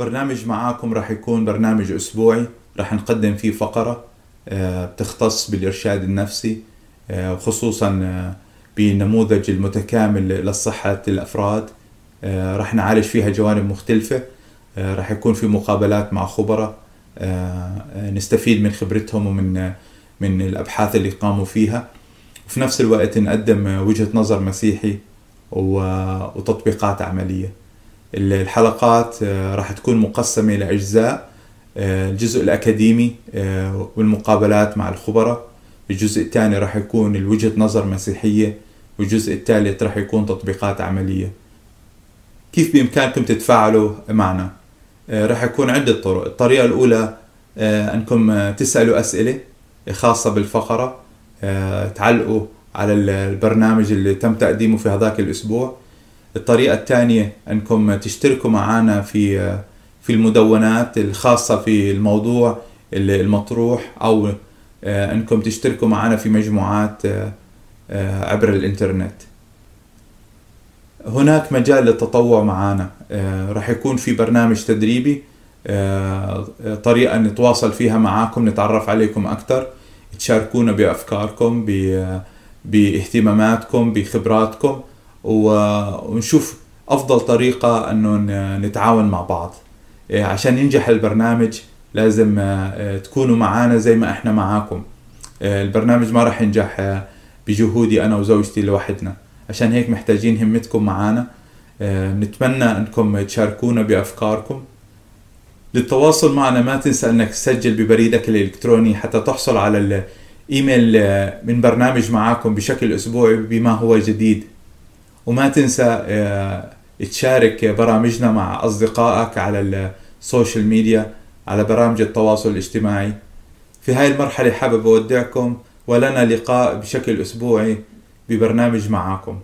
برنامج معاكم راح يكون برنامج أسبوعي راح نقدم فيه فقرة آه، بتختص بالإرشاد النفسي آه، وخصوصا آه، بنموذج المتكامل لصحة الأفراد. راح نعالج فيها جوانب مختلفة. راح يكون في مقابلات مع خبراء. نستفيد من خبرتهم ومن من الأبحاث اللي قاموا فيها. وفي نفس الوقت نقدم وجهة نظر مسيحي وتطبيقات عملية. الحلقات راح تكون مقسمة لأجزاء الجزء الأكاديمي والمقابلات مع الخبراء. الجزء الثاني راح يكون الوجهة نظر مسيحية. والجزء الثالث راح يكون تطبيقات عملية. كيف بإمكانكم تتفاعلوا معنا؟ راح يكون عدة طرق. الطريقة الأولى أنكم تسألوا أسئلة خاصة بالفقرة. تعلقوا على البرنامج اللي تم تقديمه في هذاك الأسبوع. الطريقة الثانية أنكم تشتركوا معنا في في المدونات الخاصة في الموضوع المطروح أو أنكم تشتركوا معنا في مجموعات عبر الإنترنت. هناك مجال للتطوع معنا راح يكون في برنامج تدريبي طريقة نتواصل فيها معاكم نتعرف عليكم أكثر تشاركونا بأفكاركم بإهتماماتكم بخبراتكم. ونشوف أفضل طريقة أنه نتعاون مع بعض. إيه، عشان ينجح البرنامج لازم آه، تكونوا معانا زي ما إحنا معاكم. آه، البرنامج ما راح ينجح آه، بجهودي أنا وزوجتي لوحدنا. عشان هيك محتاجين همتكم معانا. نتمنى أنكم تشاركونا بأفكاركم. للتواصل معنا ما تنسى أنك تسجل ببريدك الإلكتروني حتى تحصل على الايميل من برنامج معاكم بشكل أسبوعي بما هو جديد. وما تنسى آه، تشارك برامجنا مع أصدقائك على ال social media على برامج التواصل الاجتماعي. في هاي المرحلة حابب أودعكم ولنا لقاء بشكل أسبوعي ببرنامج معاكم.